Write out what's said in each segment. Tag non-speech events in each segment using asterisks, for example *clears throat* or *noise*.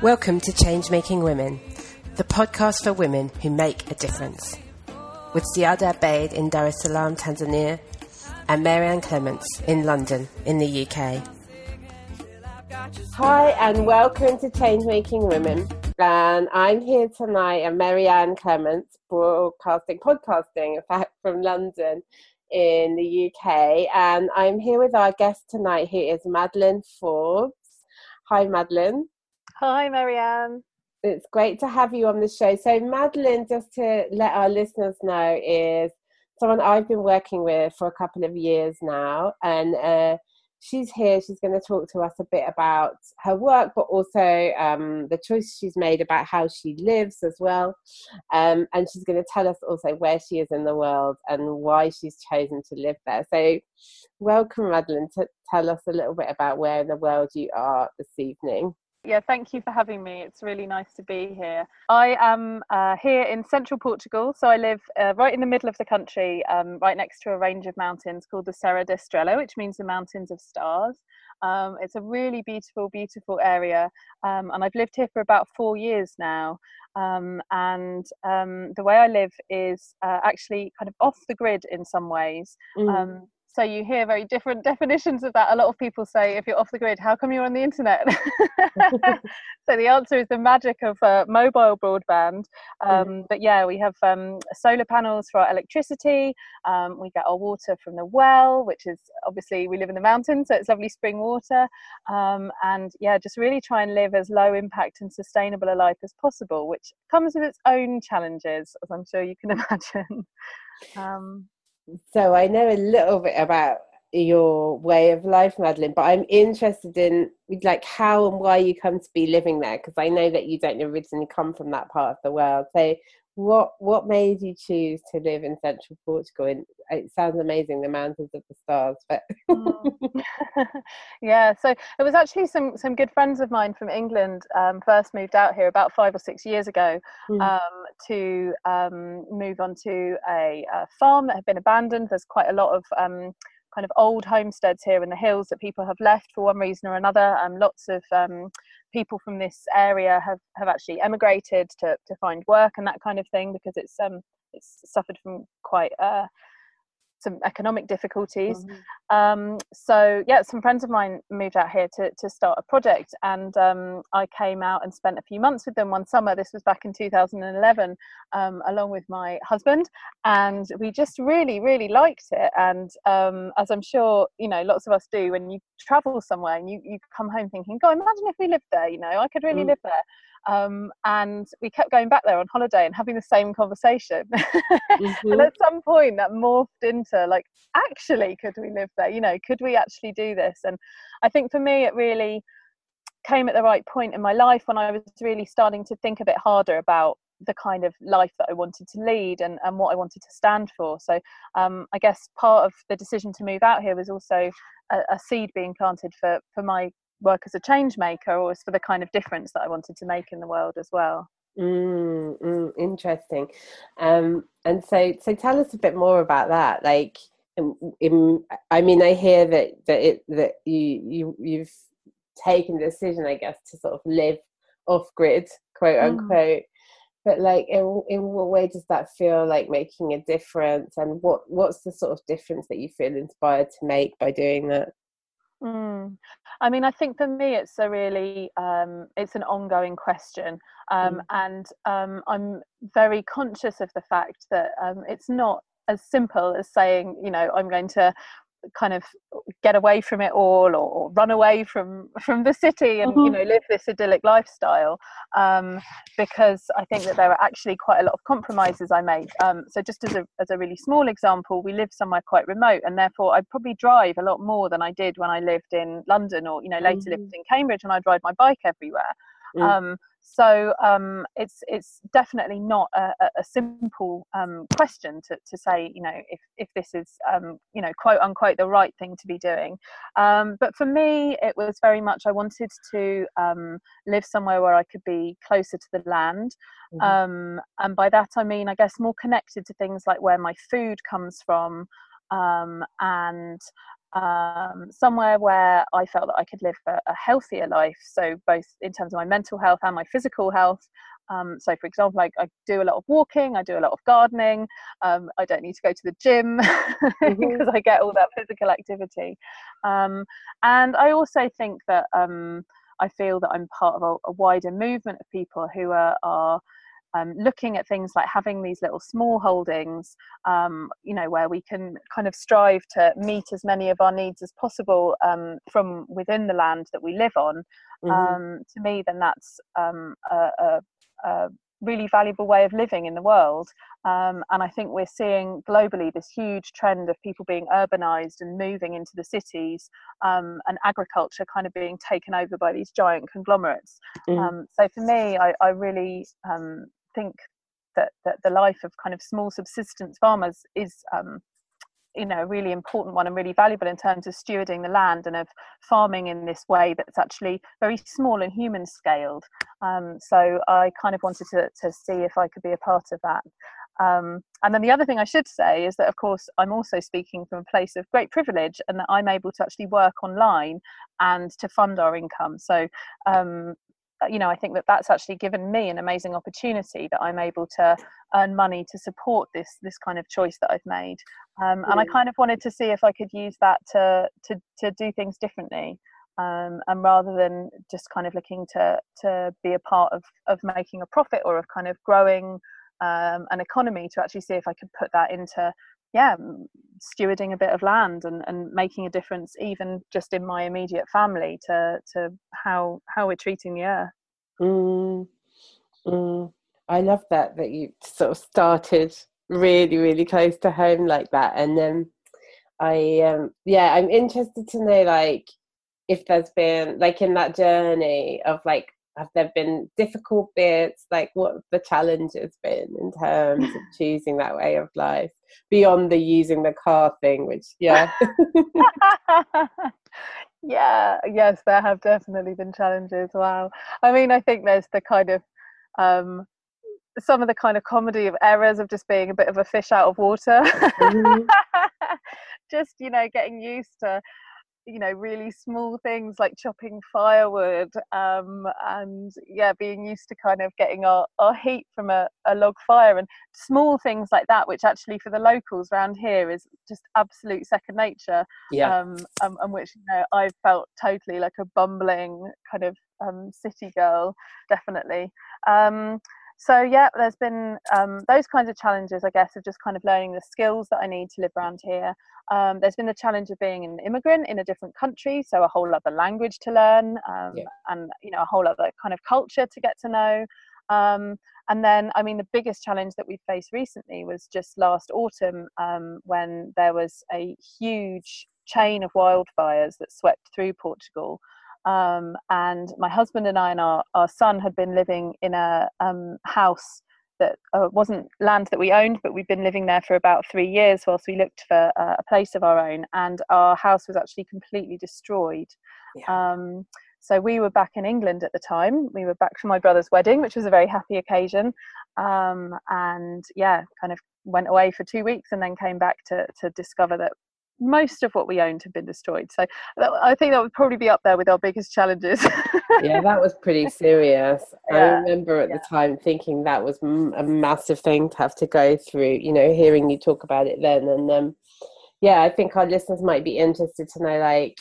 Welcome to Change Making Women, the podcast for women who make a difference. With Ziada Abeid in Dar es Salaam, Tanzania, and Marianne Clements in London, in the UK. Hi, and welcome to Change Making Women. And I'm here tonight, and Marianne Clements, broadcasting, podcasting, in fact, from London in the UK. And I'm here with our guest tonight, who is Madeline Forbes. Hi, Madeline. Hi, Marianne. It's great to have you on the show. So, Madeline, just to let our listeners know, is someone I've been working with for a couple of years now. And uh, she's here. She's going to talk to us a bit about her work, but also um, the choice she's made about how she lives as well. Um, and she's going to tell us also where she is in the world and why she's chosen to live there. So, welcome, Madeline, to tell us a little bit about where in the world you are this evening. Yeah, thank you for having me. It's really nice to be here. I am uh, here in central Portugal, so I live uh, right in the middle of the country, um, right next to a range of mountains called the Serra da Estrela, which means the Mountains of Stars. Um, it's a really beautiful, beautiful area, um, and I've lived here for about four years now. Um, and um, the way I live is uh, actually kind of off the grid in some ways. Mm so you hear very different *laughs* definitions of that. A lot of people say, if you're off the grid, how come you're on the internet? *laughs* so the answer is the magic of uh, mobile broadband. Um, mm. But yeah, we have um, solar panels for our electricity. Um, we get our water from the well, which is obviously we live in the mountains, so it's lovely spring water. Um, and yeah, just really try and live as low impact and sustainable a life as possible, which comes with its own challenges, as I'm sure you can *laughs* imagine. So I know a little bit about your way of life, Madeline, but I'm interested in like how and why you come to be living there because I know that you don't originally come from that part of the world. So what what made you choose to live in central Portugal? And it sounds amazing, the mountains of the stars. But mm. *laughs* yeah, so it was actually some some good friends of mine from England um, first moved out here about five or six years ago mm. um, to um, move onto a, a, farm that had been abandoned. There's quite a lot of um, kind of old homesteads here in the hills that people have left for one reason or another. Um, lots of um, people from this area have, have actually emigrated to, to find work and that kind of thing because it's um it's suffered from quite uh, some economic difficulties. Mm-hmm. Um, so yeah, some friends of mine moved out here to, to start a project, and um, I came out and spent a few months with them one summer. This was back in 2011, um, along with my husband, and we just really, really liked it. And um, as I'm sure you know, lots of us do, when you travel somewhere and you you come home thinking, "God, imagine if we lived there." You know, I could really mm. live there. Um, and we kept going back there on holiday and having the same conversation. *laughs* mm-hmm. and at some point, that morphed into like, actually, could we live there? You know, could we actually do this? And I think for me, it really came at the right point in my life when I was really starting to think a bit harder about the kind of life that I wanted to lead and, and what I wanted to stand for. So um, I guess part of the decision to move out here was also a, a seed being planted for, for my work as a change maker or was for the kind of difference that I wanted to make in the world as well. Mm, mm, interesting. Um, and so, so tell us a bit more about that. Like, in, in, I mean, I hear that that it that you you you've taken the decision, I guess, to sort of live off grid, quote mm. unquote. Mm. But like, in in what way does that feel like making a difference? And what what's the sort of difference that you feel inspired to make by doing that? Mm. I mean, I think for me, it's a really um, it's an ongoing question, um, mm. and um, I'm very conscious of the fact that um, it's not as simple as saying, you know, I'm going to kind of get away from it all or, or, run away from *laughs* from the city and mm-hmm. you know live this idyllic lifestyle um, because I think that there are actually quite a lot of compromises I made. Um, so just as a as a really small example, we live somewhere quite remote, and therefore I probably drive a lot more than I did when I lived in London or you know later mm-hmm. lived in Cambridge, and I'd ride my bike everywhere. Mm. Um, so um, it's it's definitely not a, a simple um, question to, to say you know if, if this is um, you know quote unquote the right thing to be doing um, but for me it was very much I wanted to um, live somewhere where I could be closer to the land mm-hmm. Um, and by that I mean I guess more connected to things like where my food comes from and um, somewhere where I felt that I could live a, a, healthier life. So, both in terms of my mental health and my physical health. Um, so, for example, I, I, do a lot of walking, I do a lot of gardening. Um, I don't need to go to the gym *laughs* because mm-hmm. I get all that physical activity. Um, and I also think that um, I feel that I'm part of a, a wider movement of people who are, are um, looking at things like having these little small holdings, um, you know, where we can kind of strive to meet as many of our needs as possible um, from within the land that we live on, mm-hmm. Um, to me, then that's um, a, a, a, really valuable way of living in the world. Um, and I think we're seeing globally this huge trend of people being urbanized and moving into the cities and agriculture kind of being taken over by these giant conglomerates. Mm. so for me, I, I really think that, that the life of kind of small subsistence farmers is um, you know a really important one and really valuable in terms of stewarding the land and of farming in this way that's actually very small and human scaled. Um, so i kind of wanted to, to see if i could be a part of that. Um, and then the other thing i should say is that of course i'm also speaking from a place of great privilege and that i'm able to actually work online and to fund our income. So um, you know, I think that that's actually given me an amazing opportunity that I'm able to earn money to support this this kind of choice that I've made. Um, and I kind of wanted to see if I could use that to to to do things differently. Um, and rather than just kind of looking to to be a part of of making a profit or of kind of growing um, an economy, to actually see if I could put that into yeah stewarding a bit of land and, and making a difference even just in my immediate family to to how how we're treating the earth mm, mm. i love that that you sort of started really really close to home like that and then i um yeah i'm interested to know like if there's been like in that journey of like have there been difficult bits? Like what have the challenges been in terms of *laughs* choosing that way of life beyond the using the car thing which yeah. *laughs* Yeah yes there have definitely been challenges wow. I mean i think there's the kind of um some of the kind of comedy of errors of just being a bit of a fish out of water. Mm-hmm. *laughs* just you know getting used to you know really small things like chopping firewood um, and yeah being used to kind of getting our, our heat from a, a log fire and small things like that which actually for the locals around here is just absolute second nature yeah. um, um, and which you know i felt totally like a bumbling kind of um, city girl definitely. Um, so yeah there's been um, those kinds of challenges i guess of just kind of learning the skills that i need to live around here. Um, there's been the challenge of being an immigrant in a different country so a whole other language to learn um, yeah. and you know a whole other kind of culture to get to know. Um, and then i mean the biggest challenge that we faced recently was just last autumn um, when there was a huge chain of wildfires that swept through portugal um, and my husband and I and our, our son had been living in a um, house that uh, wasn't land that we owned, but we'd been living there for about three years whilst we looked for uh, a place of our own. And our house was actually completely destroyed. Yeah. Um, so we were back in England at the time. We were back for my brother's wedding, which was a very happy occasion. Um, and yeah, kind of went away for two weeks and then came back to to discover that most of what we owned had been destroyed. So I think that would probably be up there with our biggest challenges. yeah, that was pretty *laughs* serious. Yeah. I remember at yeah. the time thinking that was a massive thing to have to go through. You know, hearing you talk about it then, and um, yeah, I think our listeners might be interested to know like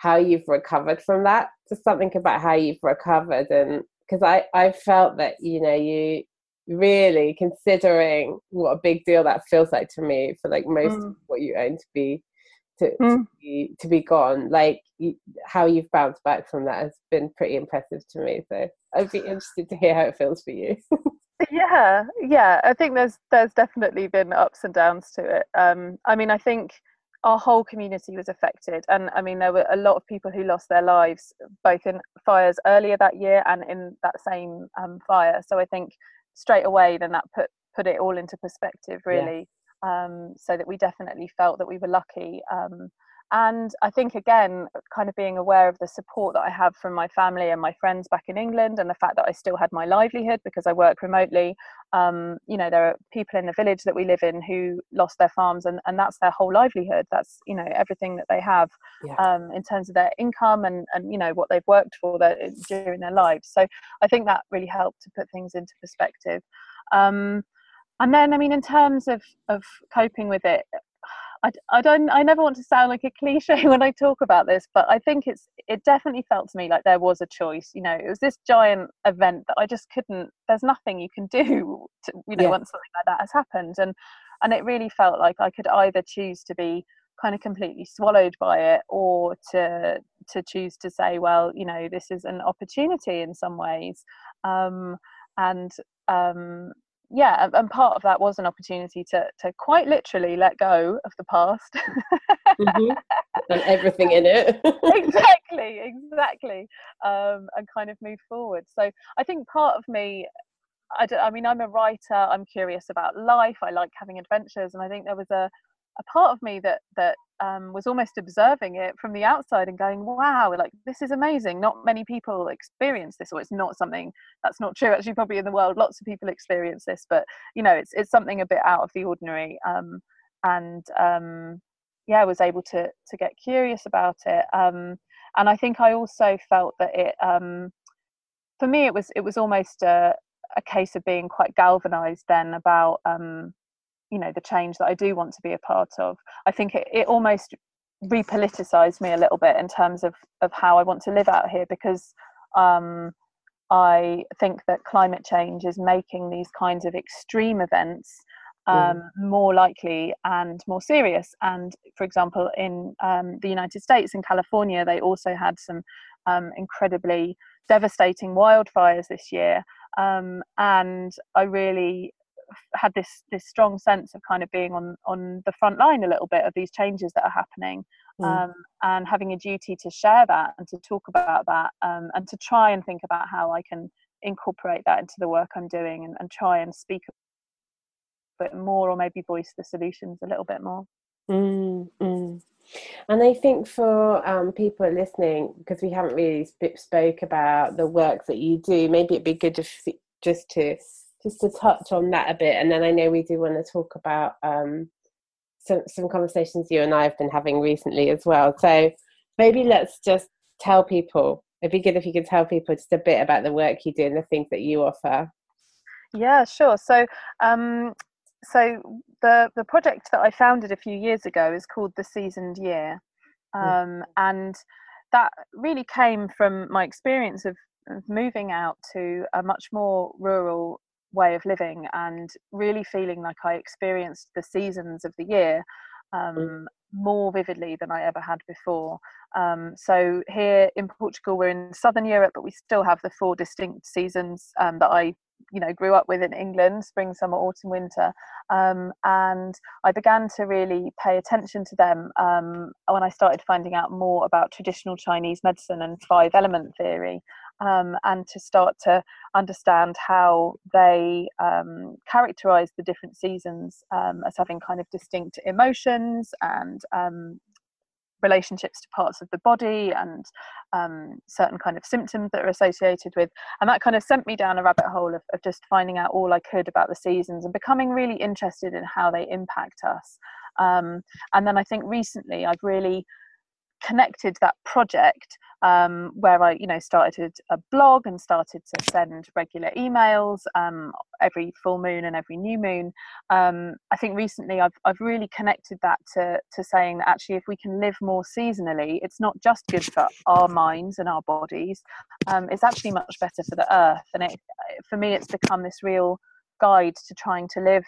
how you've recovered from that. Just something about how you've recovered, and because I I felt that you know you really considering what a big deal that feels like to me for like most mm. of what you own to be to, mm. to be to be gone like you, how you've bounced back from that has been pretty impressive to me so i'd be interested to hear how it feels for you *laughs* yeah yeah i think there's there's definitely been ups and downs to it um i mean i think our whole community was affected and i mean there were a lot of people who lost their lives both in fires earlier that year and in that same um, fire so i think straight away then that put put it all into perspective really yeah. um, so that we definitely felt that we were lucky um, and I think again, kind of being aware of the support that I have from my family and my friends back in England, and the fact that I still had my livelihood because I work remotely. Um, you know, there are people in the village that we live in who lost their farms, and, and that's their whole livelihood. That's you know everything that they have yeah. um, in terms of their income and and you know what they've worked for their, during their lives. So I think that really helped to put things into perspective. Um, and then, I mean, in terms of of coping with it, I, I don't I never want to sound like a cliche *laughs* when I talk about this, but I think it's it definitely felt to me like there was a choice. You know, it was this giant event that I just couldn't. There's nothing you can do. *laughs* To, you know, yeah. once something like that has happened, and and it really felt like I could either choose to be kind of completely swallowed by it or to to choose to say well you know this is an opportunity in some ways um, and um, yeah and part of that was an opportunity to to quite literally let go of the past. Mm-hmm. *laughs* and everything in it. *laughs* Exactly exactly um, and kind of move forward. So i think part of me I, I mean i'm a writer i'm curious about life i like having adventures and i think there was a a part of me that that um, was almost observing it from the outside and going, "Wow, like this is amazing." Not many people experience this, or it's not something that's not true. Actually, probably in the world, lots of people experience this, but you know, it's it's something a bit out of the ordinary. Um, and um, yeah, I was able to to get curious about it. Um, and I think I also felt that it, um, for me, it was it was almost a, a case of being quite galvanized then about um, you know the change that I do want to be a part of. I think it, it almost repoliticized me a little bit in terms of of how I want to live out here because um, I think that climate change is making these kinds of extreme events um, mm. more likely and more serious. And for example, in um, the United States, in California, they also had some um, incredibly devastating wildfires this year. Um, and I really had this this strong sense of kind of being on on the front line a little bit of these changes that are happening mm. um, and having a duty to share that and to talk about that um, and to try and think about how I can incorporate that into the work I'm doing and, and try and speak a bit more or maybe voice the solutions a little bit more. Mm, mm. And I think for um, people listening, because we haven't really sp- spoke about the work that you do, maybe it'd be good to f- just to just to touch on that a bit, and then I know we do want to talk about um, some some conversations you and I have been having recently as well. So maybe let's just tell people. It'd be good if you could tell people just a bit about the work you do and the things that you offer. Yeah, sure. So, um, so the the project that I founded a few years ago is called the Seasoned Year, um, mm. and that really came from my experience of, of moving out to a much more rural way of living and really feeling like I experienced the seasons of the year mm. um, more vividly than I ever had before. Um, so here in Portugal, we're in southern Europe, but we still have the four distinct seasons um, that I you know grew up with in England spring summer autumn winter um, and I began to really pay attention to them um, when I started finding out more about traditional Chinese medicine and five element theory um, and to start to understand how they um, characterize the different seasons um, as having kind of distinct emotions and um, relationships to parts of the body and um, certain kind of symptoms that are associated with. And that kind of sent me down a rabbit hole of, of just finding out all i could about the seasons and becoming really interested in how they impact us. Um, and then i think recently i've really connected that project um, where I, you know, started a blog and started to send regular emails um, every full moon and every new moon. Um, I think recently I've I've really connected that to to saying that actually if we can live more seasonally, it's not just good for our minds and our bodies. Um, it's actually much better for the earth, and it for me it's become this real guide to trying to live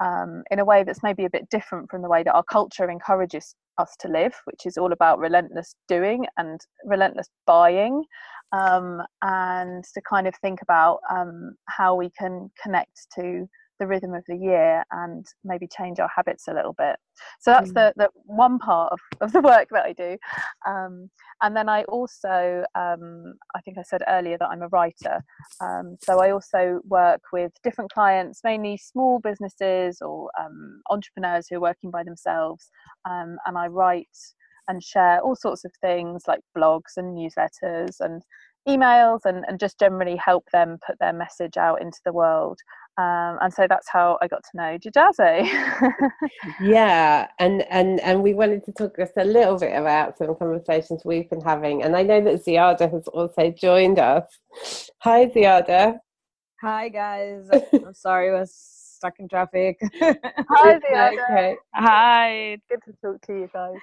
um, in a way that's maybe a bit different from the way that our culture encourages us to live, which is all about relentless doing and relentless buying, um, and to kind of think about um, how we can connect to the rhythm of the year and maybe change our habits a little bit. So that's mm. the, the one part of, of the work that I do. Um, and then I also, um, I think I said earlier that I'm a writer. Um, so I also work with different clients, mainly small businesses or um, entrepreneurs who are working by themselves. Um, and I write and share all sorts of things like blogs and newsletters and emails and, and just generally help them put their message out into the world. Um, and so that's how I got to know Jajaze. yeah, and and and we wanted to talk just a little bit about some conversations we've been having, and I know that Ziada has also joined us. Hi, Ziada. Hi, guys. *laughs* I'm sorry, I was stuck in traffic. Hi, *laughs* Ziada. Okay. Hi, it's good to talk to you guys.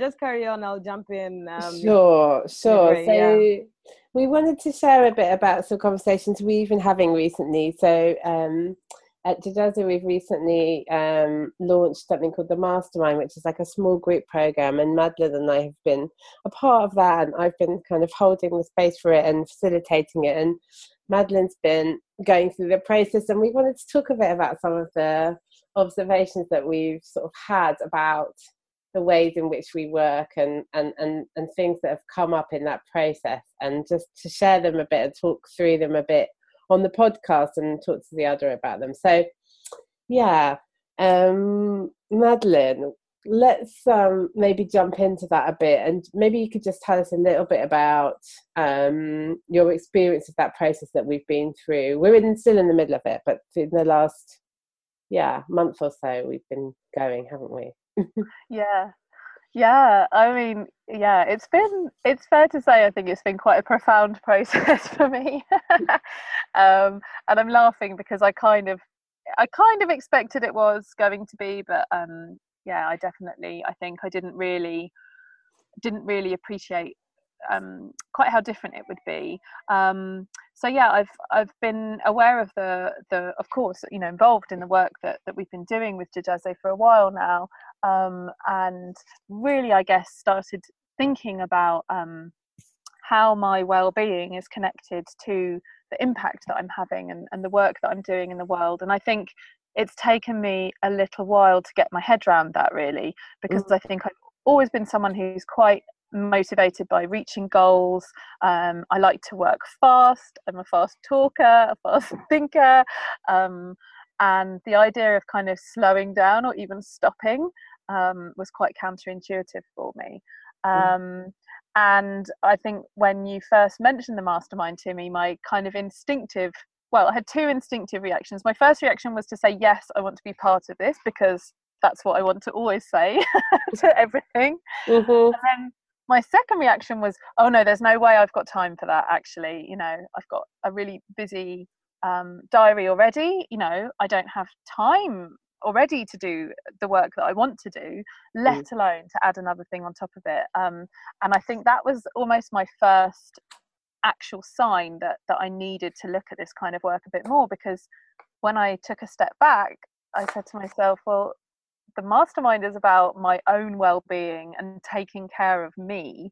Just carry on. I'll jump in. Um, sure, sure. so. Yeah we wanted to share a bit about some conversations we've been having recently. So um, at Jajaze, we've recently um, launched something called the Mastermind, which is like a small group program, and Madeline and I have been a part of that, and I've been kind of holding the space for it and facilitating it. And Madeline's been going through the process, and we wanted to talk a bit about some of the observations that we've sort of had about the ways in which we work and, and, and, and things that have come up in that process and just to share them a bit and talk through them a bit on the podcast and talk to the other about them. So yeah, um, Madeline, let's um, maybe jump into that a bit and maybe you could just tell us a little bit about um, your experience of that process that we've been through. We're in, still in the middle of it, but in the last yeah month or so we've been going, haven't we? *laughs* yeah yeah i mean yeah it's been it's fair to say i think it's been quite a profound *laughs* process for me *laughs* um, and i'm laughing because i kind of i kind of expected it was going to be but um, yeah i definitely i think i didn't really didn't really appreciate um, quite how different it would be. Um, so yeah, I've I've been aware of the the of course you know involved in the work that that we've been doing with Jajaze for a while now, um, and really I guess started thinking about um, how my well-being is connected to the impact that I'm having and, and the work that I'm doing in the world. And I think it's taken me a little while to get my head around that really because mm. I think I've always been someone who's quite motivated by reaching goals. Um, I like to work fast. I'm a fast talker, a fast *laughs* thinker. Um, and the idea of kind of slowing down or even stopping um, was quite counterintuitive for me. Mm. Um, and I think when you first mentioned the mastermind to me, my kind of instinctive well, I had two instinctive reactions. My first reaction was to say, Yes, I want to be part of this because that's what I want to always say *laughs* to everything. Mm-hmm. And then my second reaction was, oh no, there's no way I've got time for that. Actually, you know, I've got a really busy um, diary already. You know, I don't have time already to do the work that I want to do, let mm. alone to add another thing on top of it. Um, and I think that was almost my first actual sign that that I needed to look at this kind of work a bit more because when I took a step back, I said to myself, well, the mastermind is about my own well-being and taking care of me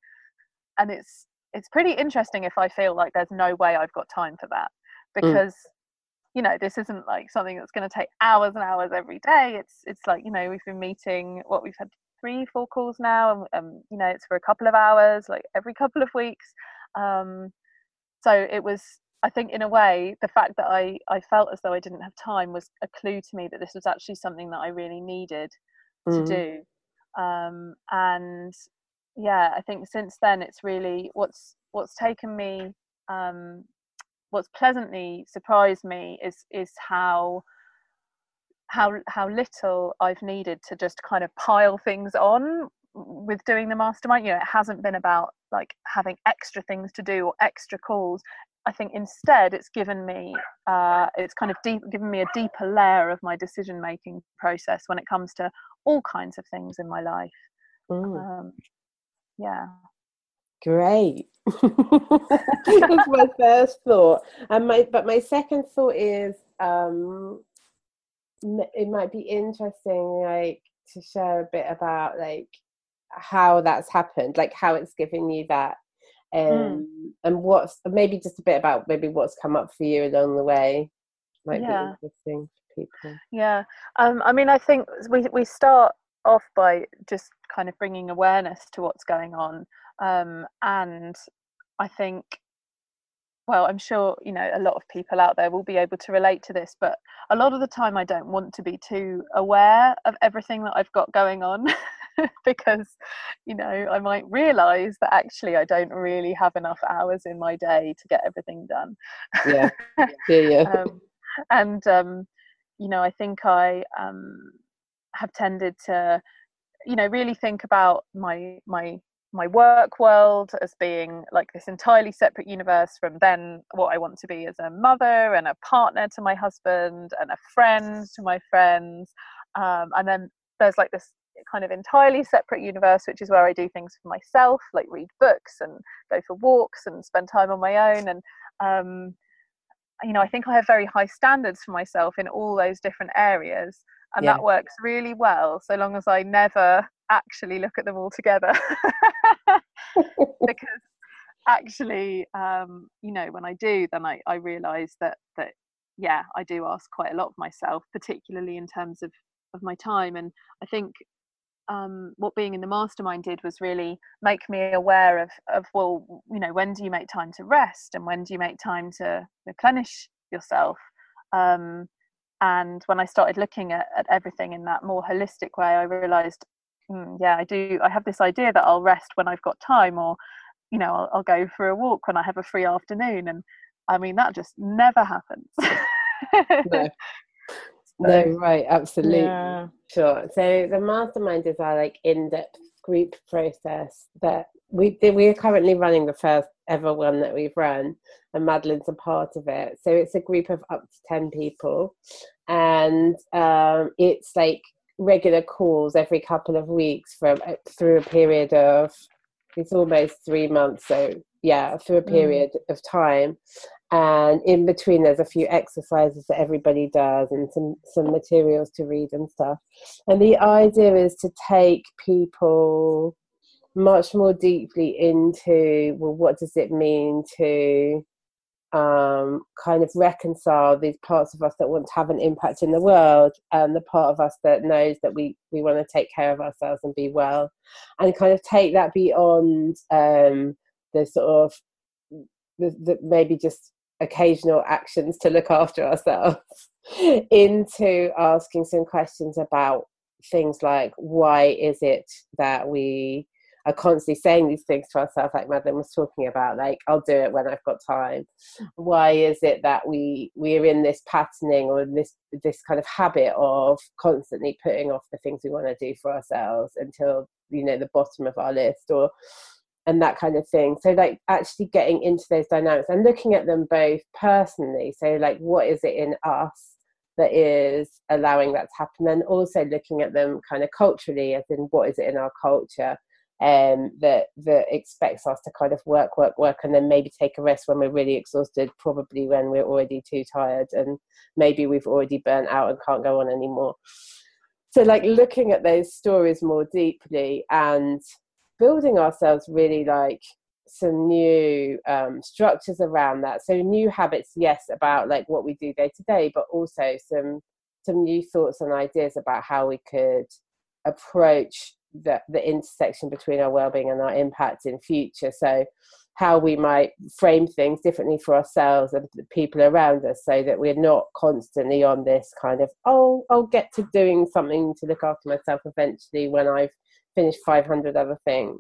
and it's it's pretty interesting if i feel like there's no way i've got time for that mm. because mm. You know this isn't like something that's going to take hours and hours every day it's it's like you know we've been meeting what we've had three four calls now and um, you know it's for a couple of hours like every couple of weeks um so it was I think in a way the fact that I, I felt as though I didn't have time was a clue to me that this was actually something that I really needed mm-hmm. to do. Um, and yeah, I think since then it's really what's what's taken me um, what's pleasantly surprised me is is how how how little I've needed to just kind of pile things on with doing the mastermind. You know, it hasn't been about like having extra things to do or extra calls. I think instead it's given me uh, it's kind of deep given me a deeper layer of my decision making process when it comes to all kinds of things in my life. Um, yeah. Great. *laughs* That's my first thought, and my but my second thought is um, it might be interesting, like to share a bit about like how that's happened, like how it's given you that um, mm. and what's maybe just a bit about maybe what's come up for you along the way might yeah. be interesting for people yeah um, i mean i think we, we start off by just kind of bringing awareness to what's going on um, and i think well i'm sure you know a lot of people out there will be able to relate to this but a lot of the time i don't want to be too aware of everything that i've got going on *laughs* because you know I might realize that actually I don't really have enough hours in my day to get everything done. Yeah, *laughs* yeah, yeah. um, and um, you know, I think I um, have tended to, you know, really think about my my my work world as being like this entirely separate universe from then what I want to be as a mother and a partner to my husband and a friend to my friends. Um, and then there's like this kind of entirely separate universe, which is where I do things for myself, like read books and go for walks and spend time on my own. And, um, you know, I think I have very high standards for myself in all those different areas. And yeah. that works really well so long as I never actually look at them all together. *laughs* *laughs* Because actually um, you know when i do then i, I realize that that yeah i do ask quite a lot of myself particularly in terms of of my time. And i think um, what being in the mastermind did was really make me aware of of well you know when do you make time to rest and when do you make time to replenish yourself? Um, and when i started looking at, at everything in that more holistic way i realized mm, yeah, I do. I have this idea that I'll rest when I've got time, or you know, I'll, I'll go for a walk when I have a free afternoon. And I mean, that just never happens. no. *laughs* no, right, absolutely, yeah. sure. So the mastermind is our like in-depth group process that we we are currently running the first ever one that we've run, and Madeline's a part of it. So it's a group of up to ten people, and um, it's like regular calls every couple of weeks from uh, through a period of it's almost three months so yeah through a mm. period mm. of time and in between there's a few exercises that everybody does and some some materials to read and stuff and the idea is to take people much more deeply into well what does it mean to um, kind of reconcile these parts of us that want to have an impact in the world and the part of us that knows that we, we want to take care of ourselves and be well and kind of take that beyond um, the sort of the, the maybe just occasional actions to look after ourselves *laughs* into asking some questions about things like why is it that we are constantly saying these things to ourselves, like Madeline was talking about, like I'll do it when I've got time. Why is it that we we're in this patterning or this this kind of habit of constantly putting off the things we want to do for ourselves until you know the bottom of our list or and that kind of thing. So like actually getting into those dynamics and looking at them both personally. So like what is it in us that is allowing that to happen and also looking at them kind of culturally as in what is it in our culture um, that that expects us to kind of work, work, work, and then maybe take a rest when we're really exhausted. Probably when we're already too tired, and maybe we've already burnt out and can't go on anymore. So, like looking at those stories more deeply and building ourselves really like some new um, structures around that. So new habits, yes, about like what we do day to day, but also some some new thoughts and ideas about how we could approach the, the intersection between our well-being and our impact in future. So how we might frame things differently for ourselves and the people around us so that we're not constantly on this kind of oh i'll get to doing something to look after myself eventually when i've finished 500 other things.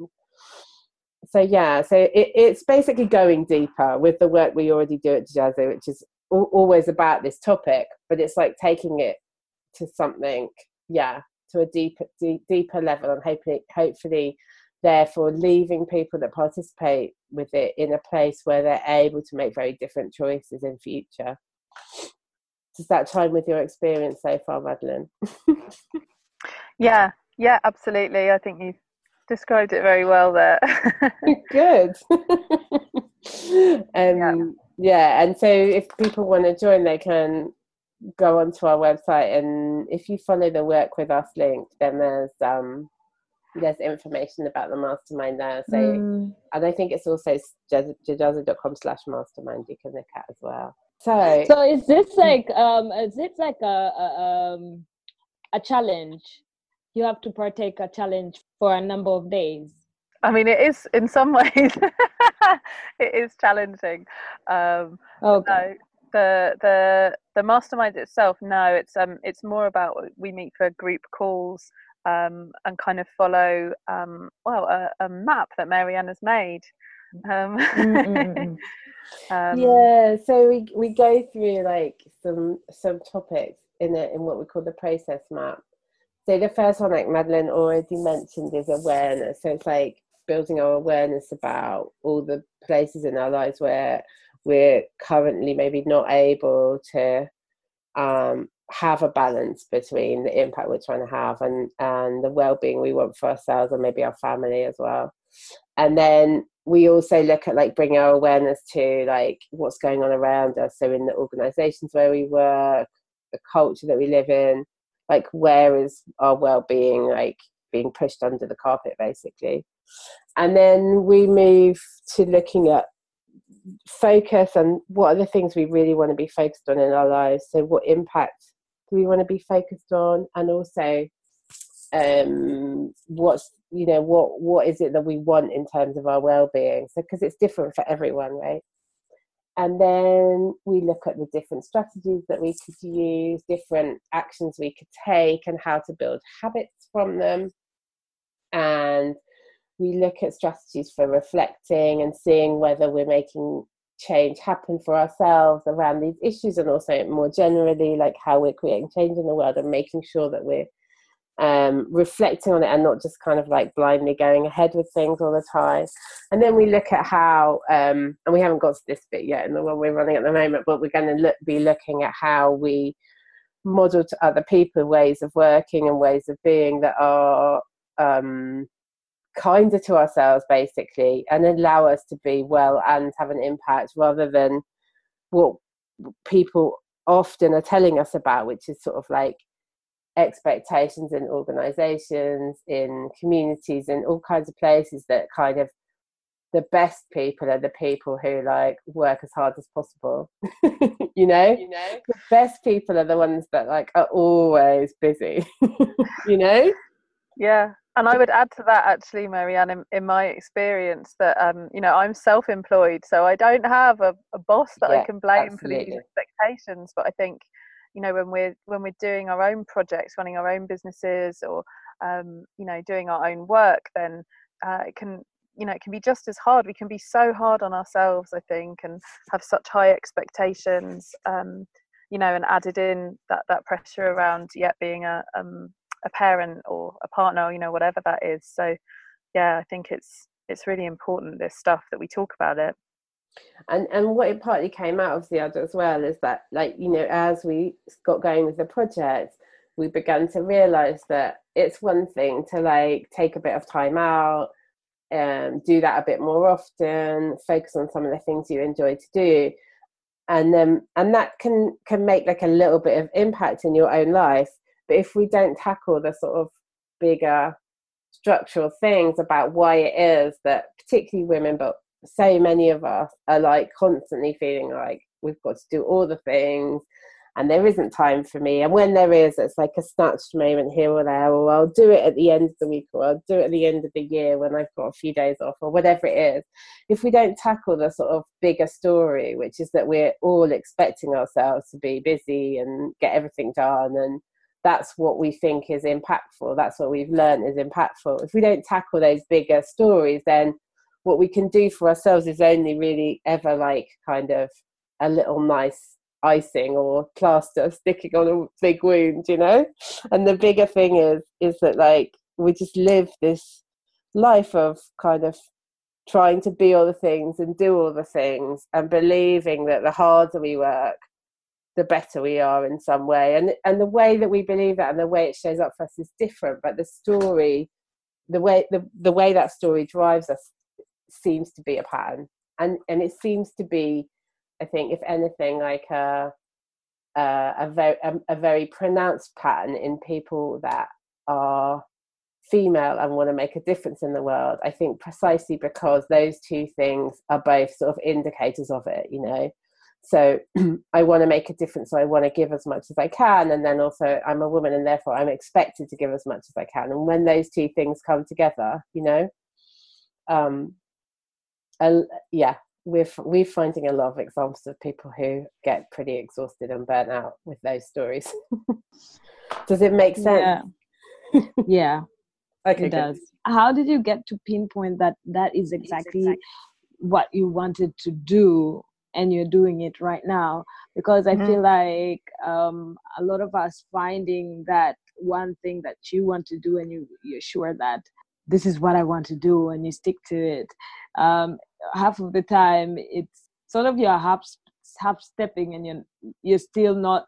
So yeah so it, it's basically going deeper with the work we already do at Jazzy, which is always about this topic but it's like taking it to something yeah to a deeper deep, deeper level and hopefully hopefully therefore leaving people that participate with it in a place where they're able to make very different choices in future. Does that chime with your experience so far madeline? *laughs* Yeah yeah absolutely. I think you've described it very well there. *laughs* *laughs* Good. Um, yeah. yeah and so if people want to join they can go onto our website and if you follow the work with us link then there's um there's information about the mastermind there so mm. and i think it's also jazzy.com slash mastermind you can look at as well so so is this like um is it like a, a um a challenge you have to partake a challenge for a number of days I mean, it is in some *laughs* ways. it is challenging. Um, okay the the the mastermind itself no it's um it's more about we meet for group calls um, and kind of follow um, well a, a, map that Marianne has made. Um, *laughs* um, yeah, so we we go through like some some topics in it in what we call the process map. So the first one, like Madeline already mentioned, is awareness. So it's like building our awareness about all the places in our lives where we're currently maybe not able to um, have a balance between the impact we're trying to have and and the well-being we want for ourselves and maybe our family as well. And then we also look at like bring our awareness to like what's going on around us. So in the organizations where we work the culture that we live in like where is our well-being like being pushed under the carpet basically? And then we move to looking at focus and what are the things we really want to be focused on in our lives? So what impact do we want to be focused on? And also um what's you know what what is it that we want in terms of our well-being? So because it's different for everyone right? And then we look at the different strategies that we could use different actions we could take and how to build habits from them. And we look at strategies for reflecting and seeing whether we're making change happen for ourselves around these issues and also more generally like how we're creating change in the world and making sure that we're um, reflecting on it and not just kind of like blindly going ahead with things all the time. And then we look at how, um, and we haven't got to this bit yet in the one we're running at the moment, but we're going to look, be looking at how we model to other people ways of working and ways of being that are um, kinder to ourselves basically and allow us to be well and have an impact rather than what people often are telling us about which is sort of like expectations in organizations in communities in all kinds of places that kind of the best people are the people who like work as hard as possible *laughs* you know? You know? The best people are the ones that like are always busy *laughs* you know? Yeah and I would add to that actually, Marianne, in, in my experience, that um, you know I'm self-employed, so I don't have a, a boss that yeah, I can blame absolutely. for these expectations. But I think, you know, when we're when we're doing our own projects, running our own businesses, or um, you know, doing our own work, then uh, it can you know it can be just as hard. We can be so hard on ourselves, I think, and have such high expectations. Um, you know, and added in that that pressure around yet being a um, a parent or a partner, you know, whatever that is. So, yeah, I think it's it's really important this stuff that we talk about it. And and what it partly came out of the other as well is that, like you know, as we got going with the project, we began to realize that it's one thing to like take a bit of time out um, do that a bit more often focus on some of the things you enjoy to do and then and that can can make like a little bit of impact in your own life but if we don't tackle the sort of bigger structural things about why it is that particularly women, but so many of us are like constantly feeling like we've got to do all the things and there isn't time for me. And when there is, it's like a snatched moment here or there, or I'll do it at the end of the week, or I'll do it at the end of the year when I've got a few days off, or whatever it is. If we don't tackle the sort of bigger story, which is that we're all expecting ourselves to be busy and get everything done and that's what we think is impactful that's what we've learned is impactful. If we don't tackle those bigger stories then what we can do for ourselves is only really ever like kind of a little nice icing or plaster sticking on a big wound you know? And the bigger thing is is that like we just live this life of kind of trying to be all the things and do all the things and believing that the harder we work the better we are in some way. And and the way that we believe that and the way it shows up for us is different but the story the way the, the way that story drives us seems to be a pattern. And and it seems to be i think if anything like a a, a very a, a very pronounced pattern in people that are female and want to make a difference in the world. I think precisely because those two things are both sort of indicators of it you know so *clears throat* i want to make a difference so i want to give as much as i can and then also i'm a woman and therefore i'm expected to give as much as i can. And when those two things come together you know um uh, yeah we're we're finding a lot of examples of people who get pretty exhausted and burnt out with those stories. *laughs* Does it make sense? Yeah. *laughs* yeah okay, it good. does. How did you get to pinpoint that that is exactly. what you wanted to do and you're doing it right now. Because i Mhm. feel like um, a lot of us finding that one thing that you want to do and you, you're sure that this is what i want to do and you stick to it um, half of the time it's sort of your half half stepping and you're you're still not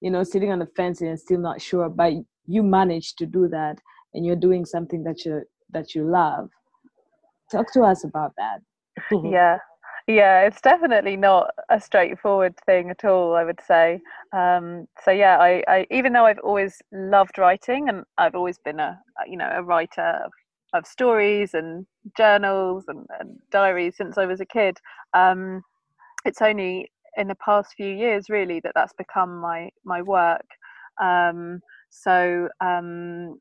you know sitting on the fence and still not sure but you managed to do that and you're doing something that you that you love. Talk to us about that. *laughs* Yeah yeah it's definitely not a straightforward thing at all i would say. Um, so yeah I, I even though i've always loved writing and i've always been a you know a writer of, of stories and journals and, and diaries since i was a kid um, it's only in the past few years really that that's become my my work. Um, so um,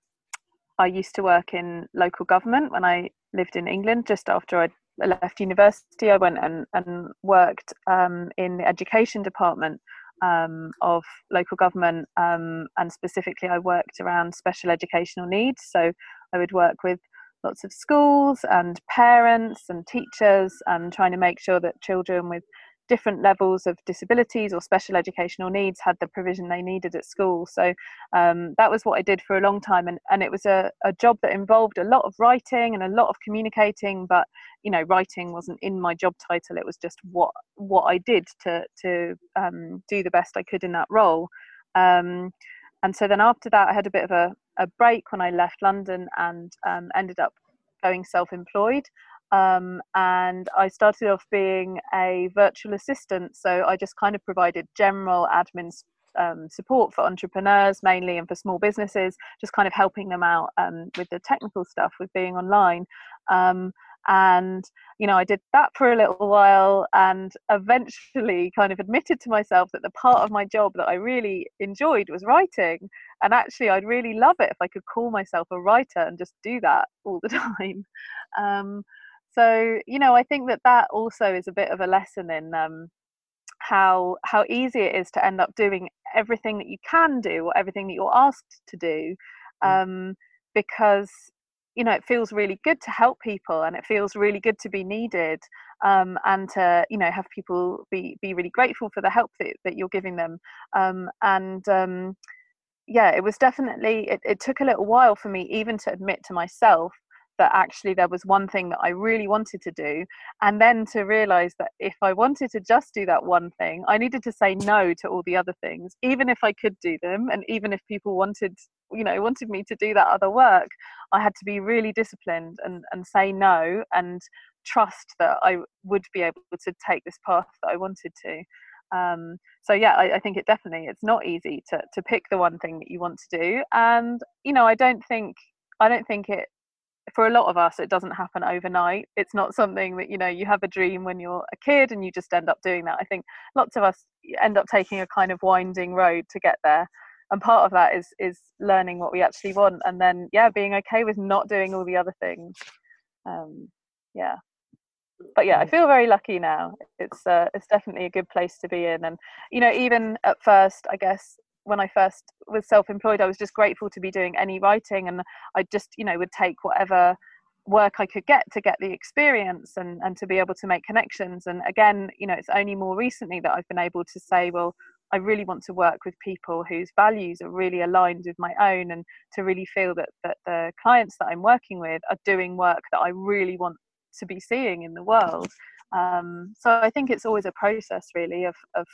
i used to work in local government when i lived in england just after i left university i went and, and worked um, in the education department um, of local government um, and specifically i worked around special educational needs. So i would work with lots of schools and parents and teachers and trying to make sure that children with different levels of disabilities or special educational needs had the provision they needed at school. So um, that was what I did for a long time, and, and it was a, a job that involved a lot of writing and a lot of communicating. But you know, writing wasn't in my job title; it was just what what I did to to um, do the best I could in that role. Um, and so then after that, I had a bit of a, a break when I left London and um, ended up going self-employed. Um, and I started off being a virtual assistant. So I just kind of provided general admin um, support for entrepreneurs mainly and for small businesses, just kind of helping them out um, with the technical stuff with being online. Um, and you know, I did that for a little while, and eventually kind of admitted to myself that the part of my job that I really enjoyed was writing. And actually, I'd really love it if I could call myself a writer and just do that all the *laughs* time. So you know, I think that that also is a bit of a lesson in um, how how easy it is to end up doing everything that you can do or everything that you're asked to do um, because you know it feels really good to help people and it feels really good to be needed um, and to you know have people be be really grateful for the help that, that you're giving them um, and um, yeah it was definitely it, it took a little while for me even to admit to myself that actually there was one thing that I really wanted to do, and then to realize that if I wanted to just do that one thing, I needed to say no to all the other things, even if I could do them, and even if people wanted, you know, wanted me to do that other work, I had to be really disciplined and and say no and trust that I would be able to take this path that I wanted to. Um, so yeah, I, I think it definitely it's not easy to to pick the one thing that you want to do, and you know, I don't think I don't think it for a lot of us it doesn't happen overnight. It's not something that you know you have a dream when you're a kid and you just end up doing that. I think lots of us end up taking a kind of winding road to get there and part of that is is learning what we actually want and then yeah being okay with not doing all the other things. Um yeah. But yeah i feel very lucky now. It's uh, it's definitely a good place to be in and you know even at first i guess when I first was self-employed, I was just grateful to be doing any writing, and I just, you know, would take whatever work I could get to get the experience and and to be able to make connections. And again, you know, it's only more recently that I've been able to say, well, I really want to work with people whose values are really aligned with my own, and to really feel that that the clients that I'm working with are doing work that I really want to be seeing in the world. Um, so I think it's always a process, really, of of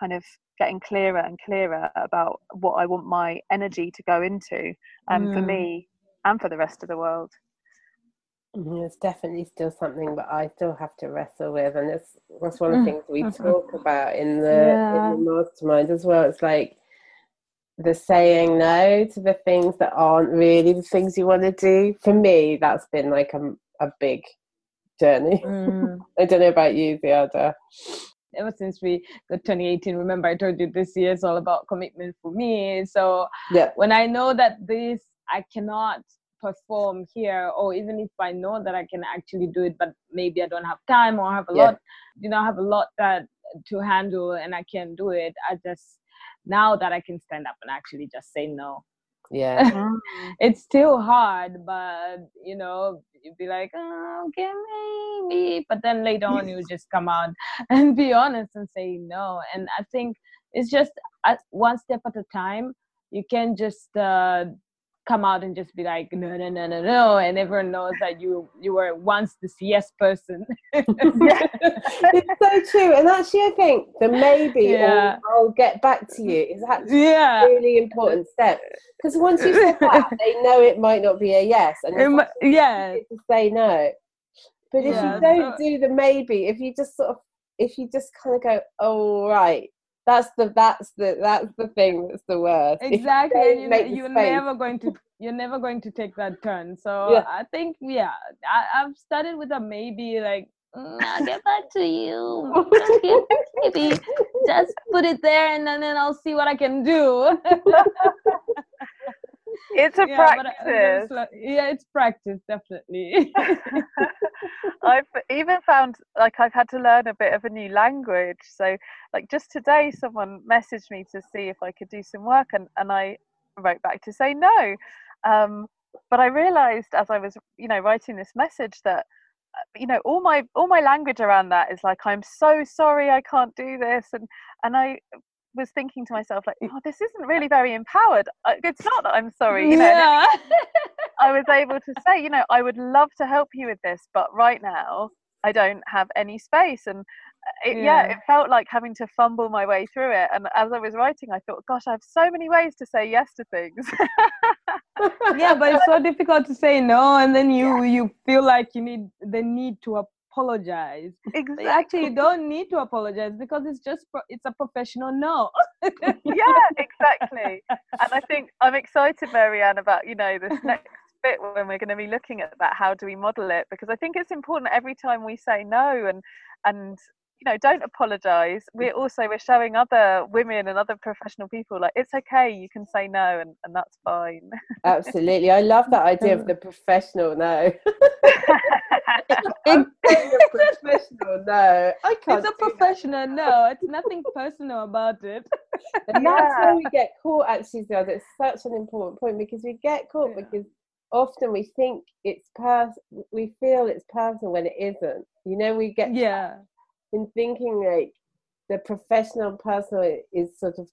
kind of getting clearer and clearer about what I want my energy to go into um, mm. for me and for the rest of the world. It's definitely still something that I still have to wrestle with, and it's that's one of the things we talk about in the, yeah. in the mastermind as well. It's like the saying no to the things that aren't really the things you want to do. For me, that's been like a, a big journey. Mm. *laughs* I don't know about you, Ziada ever since we got 2018 remember i told you this year is all about commitment for me. So yeah. when i know that this i cannot perform here or even if i know that i can actually do it but maybe i don't have time or have a yeah. lot you know I have a lot that to handle and i can do it i just now that i can stand up and actually just say no Yeah. *laughs* It's still hard, but you know, you'd be like, oh, okay, maybe. But then later on, you just come out *laughs* and be honest and say no. And I think it's just one step at a time. You can just uh, come out and just be like no no no no no and everyone knows that you you were once this yes person. *laughs* It's so true and actually i think the maybe yeah. i'll get back to you is actually yeah. a really important step? Because once you say that *laughs* they know it might not be a yes and yeah. to say no. But if yeah, you don't so... do the maybe if you just sort of if you just kind of go oh right that's the that's the that's the thing that's the worst. Exactly you are never going to you're never going to take that turn. So yeah. i think yeah I, have started with a maybe like mm, i'll get back to you. *laughs* Maybe just put it there and then, then i'll see what i can do *laughs* *laughs* it's a yeah, practice. Like, yeah, it's practice, definitely. *laughs* *laughs* I've even found like I've had to learn a bit of a new language. So, like just today, someone messaged me to see if I could do some work, and, and I wrote back to say no. Um, but I realized as I was, you know, writing this message that uh, you know all my all my language around that is like i'm so sorry i can't do this and and i was thinking to myself like oh this isn't really very empowered it's not that i'm sorry you know yeah. *laughs* i was able to say you know i would love to help you with this but right now i don't have any space and uh, it, yeah. yeah. it felt like having to fumble my way through it and as i was writing i thought gosh i have so many ways to say yes to things *laughs* yeah but it's *laughs* so difficult to say no and then you yeah. you feel like you need the need to apologize. Exactly. actually you don't need to apologize because it's just pro- it's a professional no. yeah, exactly. And I think I'm excited, Marianne, about you know this *laughs* next bit when we're going to be looking at that. How do we model it? Because I think it's important every time we say no and and you know don't apologize. We're also we're showing other women and other professional people like it's okay you can say no and, and that's fine. Absolutely. I love that idea of the *laughs* professional no. *laughs* Professional no. I can't it's a professional that. no. It's nothing personal about it. And yeah. that's where we get caught actually so it's such an important point because we get caught yeah. because often we think it's pers we feel it's personal when it isn't. You know we get yeah in thinking like the professional and personal is sort of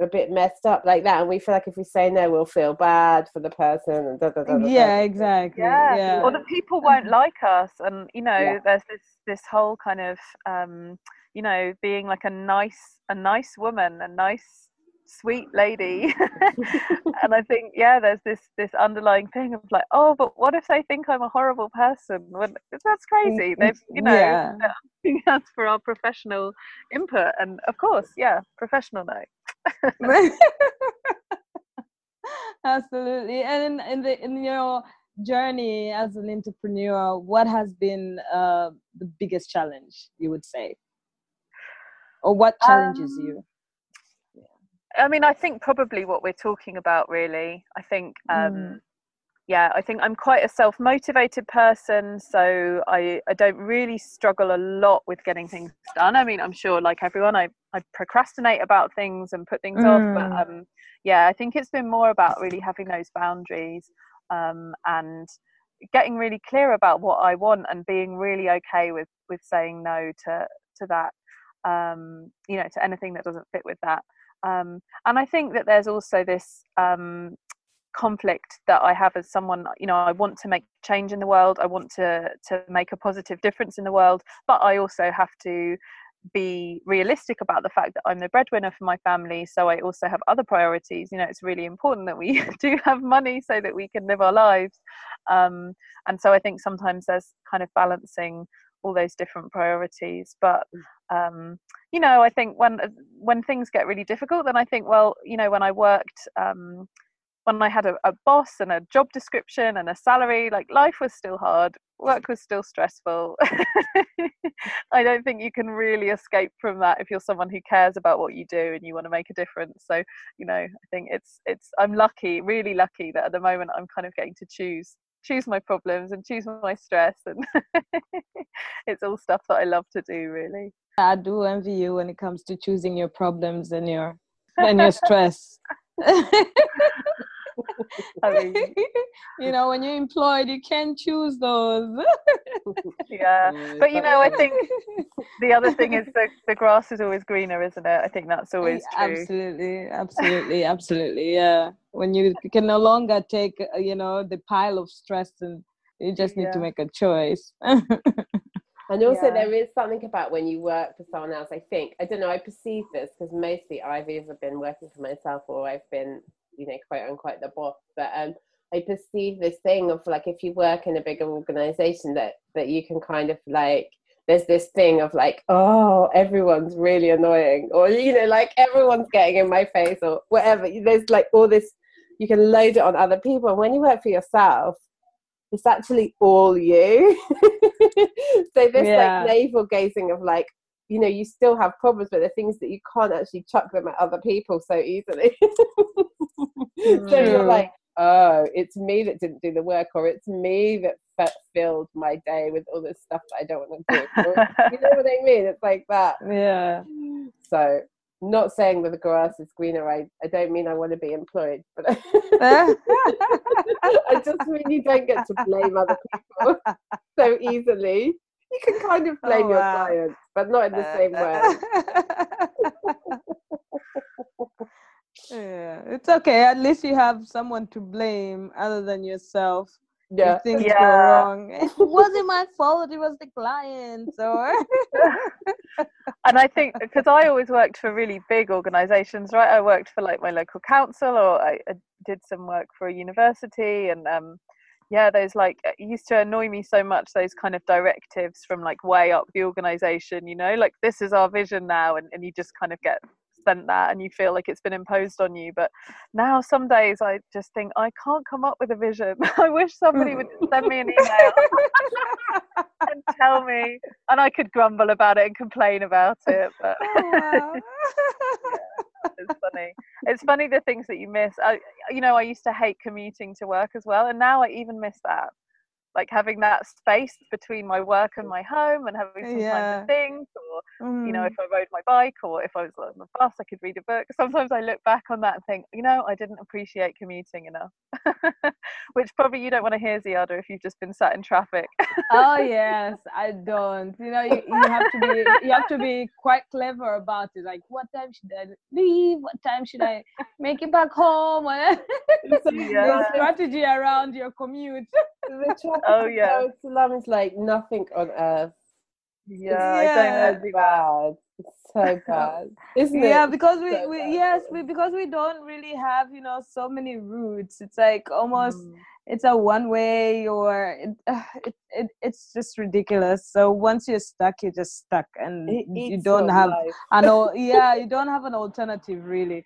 a bit messed up like that and we feel like if we say no we'll feel bad for the person and da, da, da, yeah exactly yeah. yeah. or the people won't like us and you know yeah. there's this this whole kind of um you know being like a nice a nice woman a nice sweet lady. *laughs* And i think yeah there's this this underlying thing of like oh but what if they think i'm a horrible person? When that's crazy. They've you know yeah. asking us for our professional input. And of course yeah professional no *laughs* absolutely. And in, in the in your journey as an entrepreneur what has been uh, the biggest challenge you would say? Or what challenges um, you I mean, I think probably what we're talking about, really. I think, um, mm. yeah, I think I'm quite a self motivated person, so I, I don't really struggle a lot with getting things done. I mean, I'm sure, like everyone, I, I procrastinate about things and put things mm. off, but mm. um, yeah, I think it's been more about really having those boundaries um, and getting really clear about what I want and being really okay with with saying no to to that um, you know to anything that doesn't fit with that um, and I think that there's also this um, conflict that I have as someone, you know, I want to make change in the world, I want to to make a positive difference in the world, but I also have to be realistic about the fact that I'm the breadwinner for my family, so I also have other priorities. You know, it's really important that we *laughs* do have money so that we can live our lives. Um, and so I think sometimes there's kind of balancing all those different priorities. But mm. um, you know, I think when when things get really difficult, then I think, well, you know, when I worked. Um, when I had a, a boss and a job description and a salary, like life was still hard, work was still stressful. *laughs* I don't think you can really escape from that if you're someone who cares about what you do and you want to make a difference. So, you know, I think it's it's I'm lucky, really lucky that at the moment I'm kind of getting to choose choose my problems and choose my stress and *laughs* it's all stuff that I love to do really. I do envy you when it comes to choosing your problems and your and your stress. *laughs* *laughs* I mean, *laughs* you know, when you're employed, you can't choose those. *laughs* yeah, but you know, I think the other thing is the the grass is always greener, isn't it? I think that's always true. Absolutely, absolutely, absolutely. Yeah, when you can no longer take, uh, you know, the pile of stress, and you just need yeah. to make a choice. And also, yeah. there is something about when you work for someone else. I think I don't know. I perceive this because mostly I've either been working for myself or I've been, you know, quite unquite the boss. But um, I perceive this thing of like if you work in a bigger organization that that you can kind of like there's this thing of like oh everyone's really annoying or you know like everyone's getting in my face or whatever. There's like all this you can load it on other people. And when you work for yourself, it's actually all you. *laughs* so this yeah. like navel gazing of like, you know, you still have problems, but the things that you can't actually chuck them at other people so easily. mm. *laughs* So you're like, oh, it's me that didn't do the work, or it's me that filled my day with all this stuff that I don't want to do. Or, you know what I *laughs* mean? It's like that. Yeah. So not saying that the grass is greener. I, I don't mean I want to be employed, but *laughs* I just mean you don't get to blame other people so easily. You can kind of blame oh, wow. your clients, but not in the same way. *laughs* yeah, it's okay. At least you have someone to blame other than yourself yeah. things yeah. go wrong. *laughs* It wasn't my fault, it was the client. Or *laughs* and I think because I always worked for really big organizations, right? I worked for like my local council or I, I did some work for a university and um yeah, those like used to annoy me so much, those kind of directives from like way up the organization, you know, like this is our vision now and, and you just kind of get sent that and you feel like it's been imposed on you but now some days i just think i can't come up with a vision. *laughs* I wish somebody would *laughs* send me an email and tell me and i could grumble about it and complain about it but oh, *laughs* funny. It's funny the things that you miss. I, you know i used to hate commuting to work as well and now i even miss that like having that space between my work and my home and having some yeah. time to think or mm. you know if mm-hmm. i rode my bike or if i was on the bus i could read a book sometimes i look back on that and think you know i didn't appreciate commuting enough *laughs* which probably you don't want to hear ziada if you've just been sat in traffic oh *laughs* yes i don't you know you, you have to be you have to be quite clever about it like what time should i leave what time should i make it back home *laughs* yeah. the strategy around your commute oh *laughs* yeah, Salam is like nothing on earth. Yeah, yeah. it's bad. It's so *laughs* bad, isn't it? Yeah, because we, so we yes, we, because we don't really have you know so many routes. It's like almost mm. it's a one way or it, uh, *sighs* it, it it's just ridiculous. So once you're stuck, you're just stuck, and you don't have I know *laughs* yeah, you don't have an alternative really.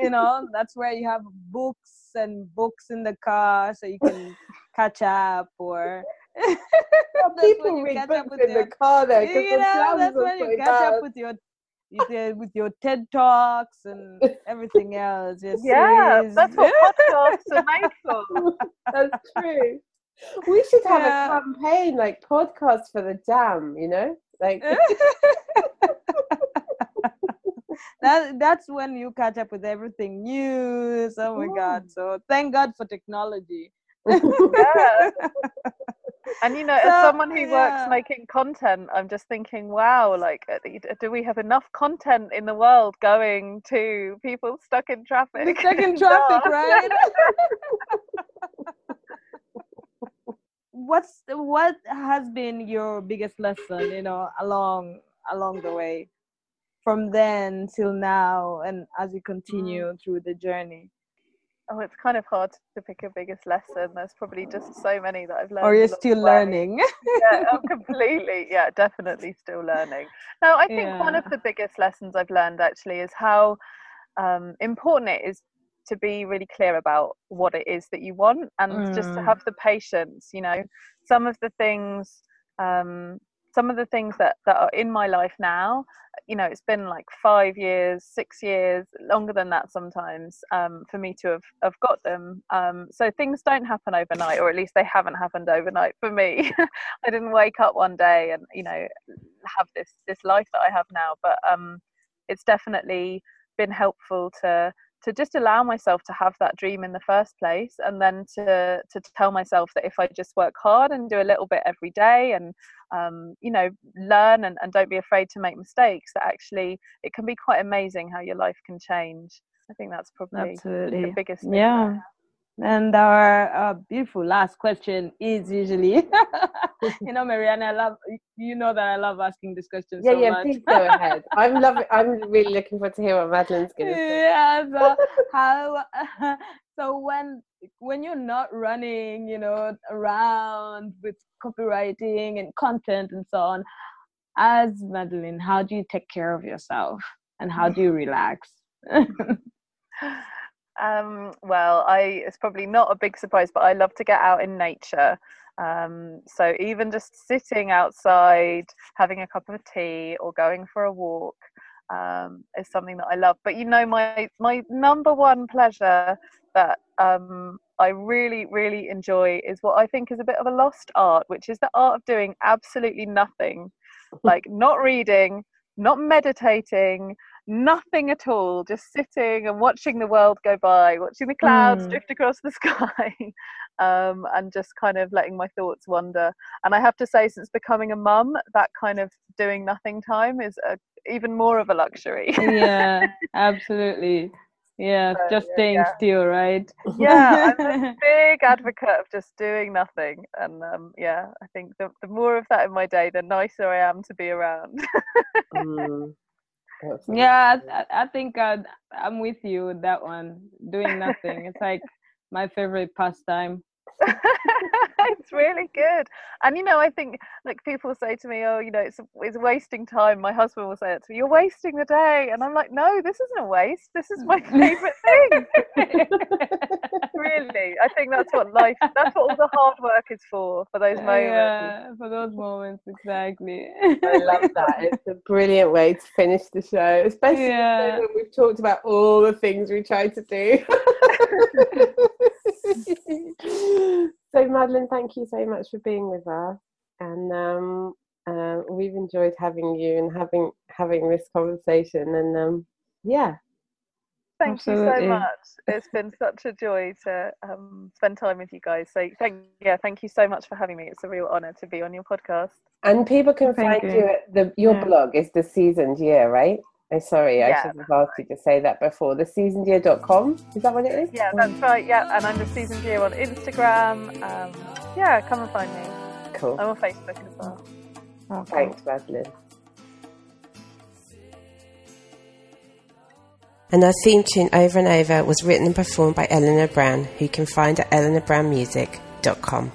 You know that's where you have books and books in the car so you can catch up or *laughs* *laughs* people read books in your, the car there you know that's when you catch bad. up with your with your TED talks and *laughs* everything else. yeah, that's what podcasts are made for. That's true. We should have yeah. a campaign like podcast for the jam, you know? Like that that's when you catch up with everything news. Oh my Ooh. god. So thank God for technology yeah. *laughs* and you know so, as someone who yeah. works making content i'm just thinking wow like uh, do we have enough content in the world going to people stuck in traffic stuck in *laughs* traffic right *laughs* what's what has been your biggest lesson you know along along the way from then till now and as you continue mm. through the journey oh, it's kind of hard to pick a biggest lesson. There's probably just so many that I've learned. Or you're still learning. yeah, *laughs* oh, completely. Yeah, definitely still learning. Now, I think yeah. one of the biggest lessons I've learned actually is how um, important it is to be really clear about what it is that you want and mm. just to mm. have the patience. You know, some of the things. Um, some of the things that, that are in my life now you know it's been like five years six years longer than that sometimes um, for me to have, have got them. Um, so things don't happen overnight or at least they haven't happened overnight for me. *laughs* I didn't wake up one day and you know have this this life that i have now but um, it's definitely been helpful to to just allow myself to have that dream in the first place and then to to tell myself that if i just work hard and do a little bit every day and um, you know learn and, and don't be afraid to make mistakes that actually it can be quite amazing how your life can change. I think that's probably Absolutely. the biggest thing yeah and our uh, beautiful last question is usually, *laughs* *laughs* you know, Marianne, I love you know that I love asking this question. Yeah, so yeah. Much. Please go ahead. I'm loving. I'm really looking forward to hear what Madeline's going to say. *laughs* Yeah. So how? so when when you're not running, you know, around with copywriting and content and so on, as Madeline, how do you take care of yourself and how do you relax? Um, well, I it's probably not a big surprise, but I love to get out in nature. Um, so even just sitting outside, having a cup of tea, or going for a walk um, is something that I love. But you know, my my number one pleasure that um, I really really enjoy is what I think is a bit of a lost art, which is the art of doing absolutely nothing, *laughs* like not reading, not meditating, nothing at all, just sitting and watching the world go by, watching the clouds mm. drift across the *laughs* sky, um, and just kind of letting my thoughts wander. And I have to say, since becoming a mum, that kind of doing nothing time is a, even more of a luxury. yeah, *laughs* absolutely. Yeah, so, just yeah, staying yeah. still, right? Yeah, I'm a *laughs* big advocate of just doing nothing, and um, yeah, I think the the more of that in my day, the nicer I am to be around. mm. *laughs* Yeah, I, I think uh, I'm with you with that one. Doing nothing. it's like my favorite pastime. *laughs* it's really good. And you know, I think like people say to me, "Oh, you know, it's it's wasting time." My husband will say it to me, "You're wasting the day," and I'm like, "No, this isn't a waste. This is my *laughs* favorite thing." *laughs* really, I think that's what life. That's what all the hard work is for. For those uh, moments. Yeah, for those moments, exactly. I love that. It's a brilliant way to finish the show, especially yeah. when we've talked about all the things we tried to do. *laughs* so, Madeline, thank you so much for being with us, and um, uh, we've enjoyed having you and having having this conversation. And um, yeah, thank Absolutely. you so much. It's been such a joy to um, spend time with you guys. So, thank yeah, thank you so much for having me. It's a real honour to be on your podcast. And people can thank find you. you at the your yeah. blog is the seasoned year, right? Oh, sorry, yeah, I should have asked you to say that before. Theseasonedyear.com, is that what it is? Yeah, that's right. Yeah, and I'm the Seasoned Year on Instagram. Um, yeah, come and find me. Cool. I'm on Facebook as well. Oh, Thanks, Madeline. And our theme tune Over and Over was written and performed by Eleanor Brown, who you can find at eleanorbrownmusic.com.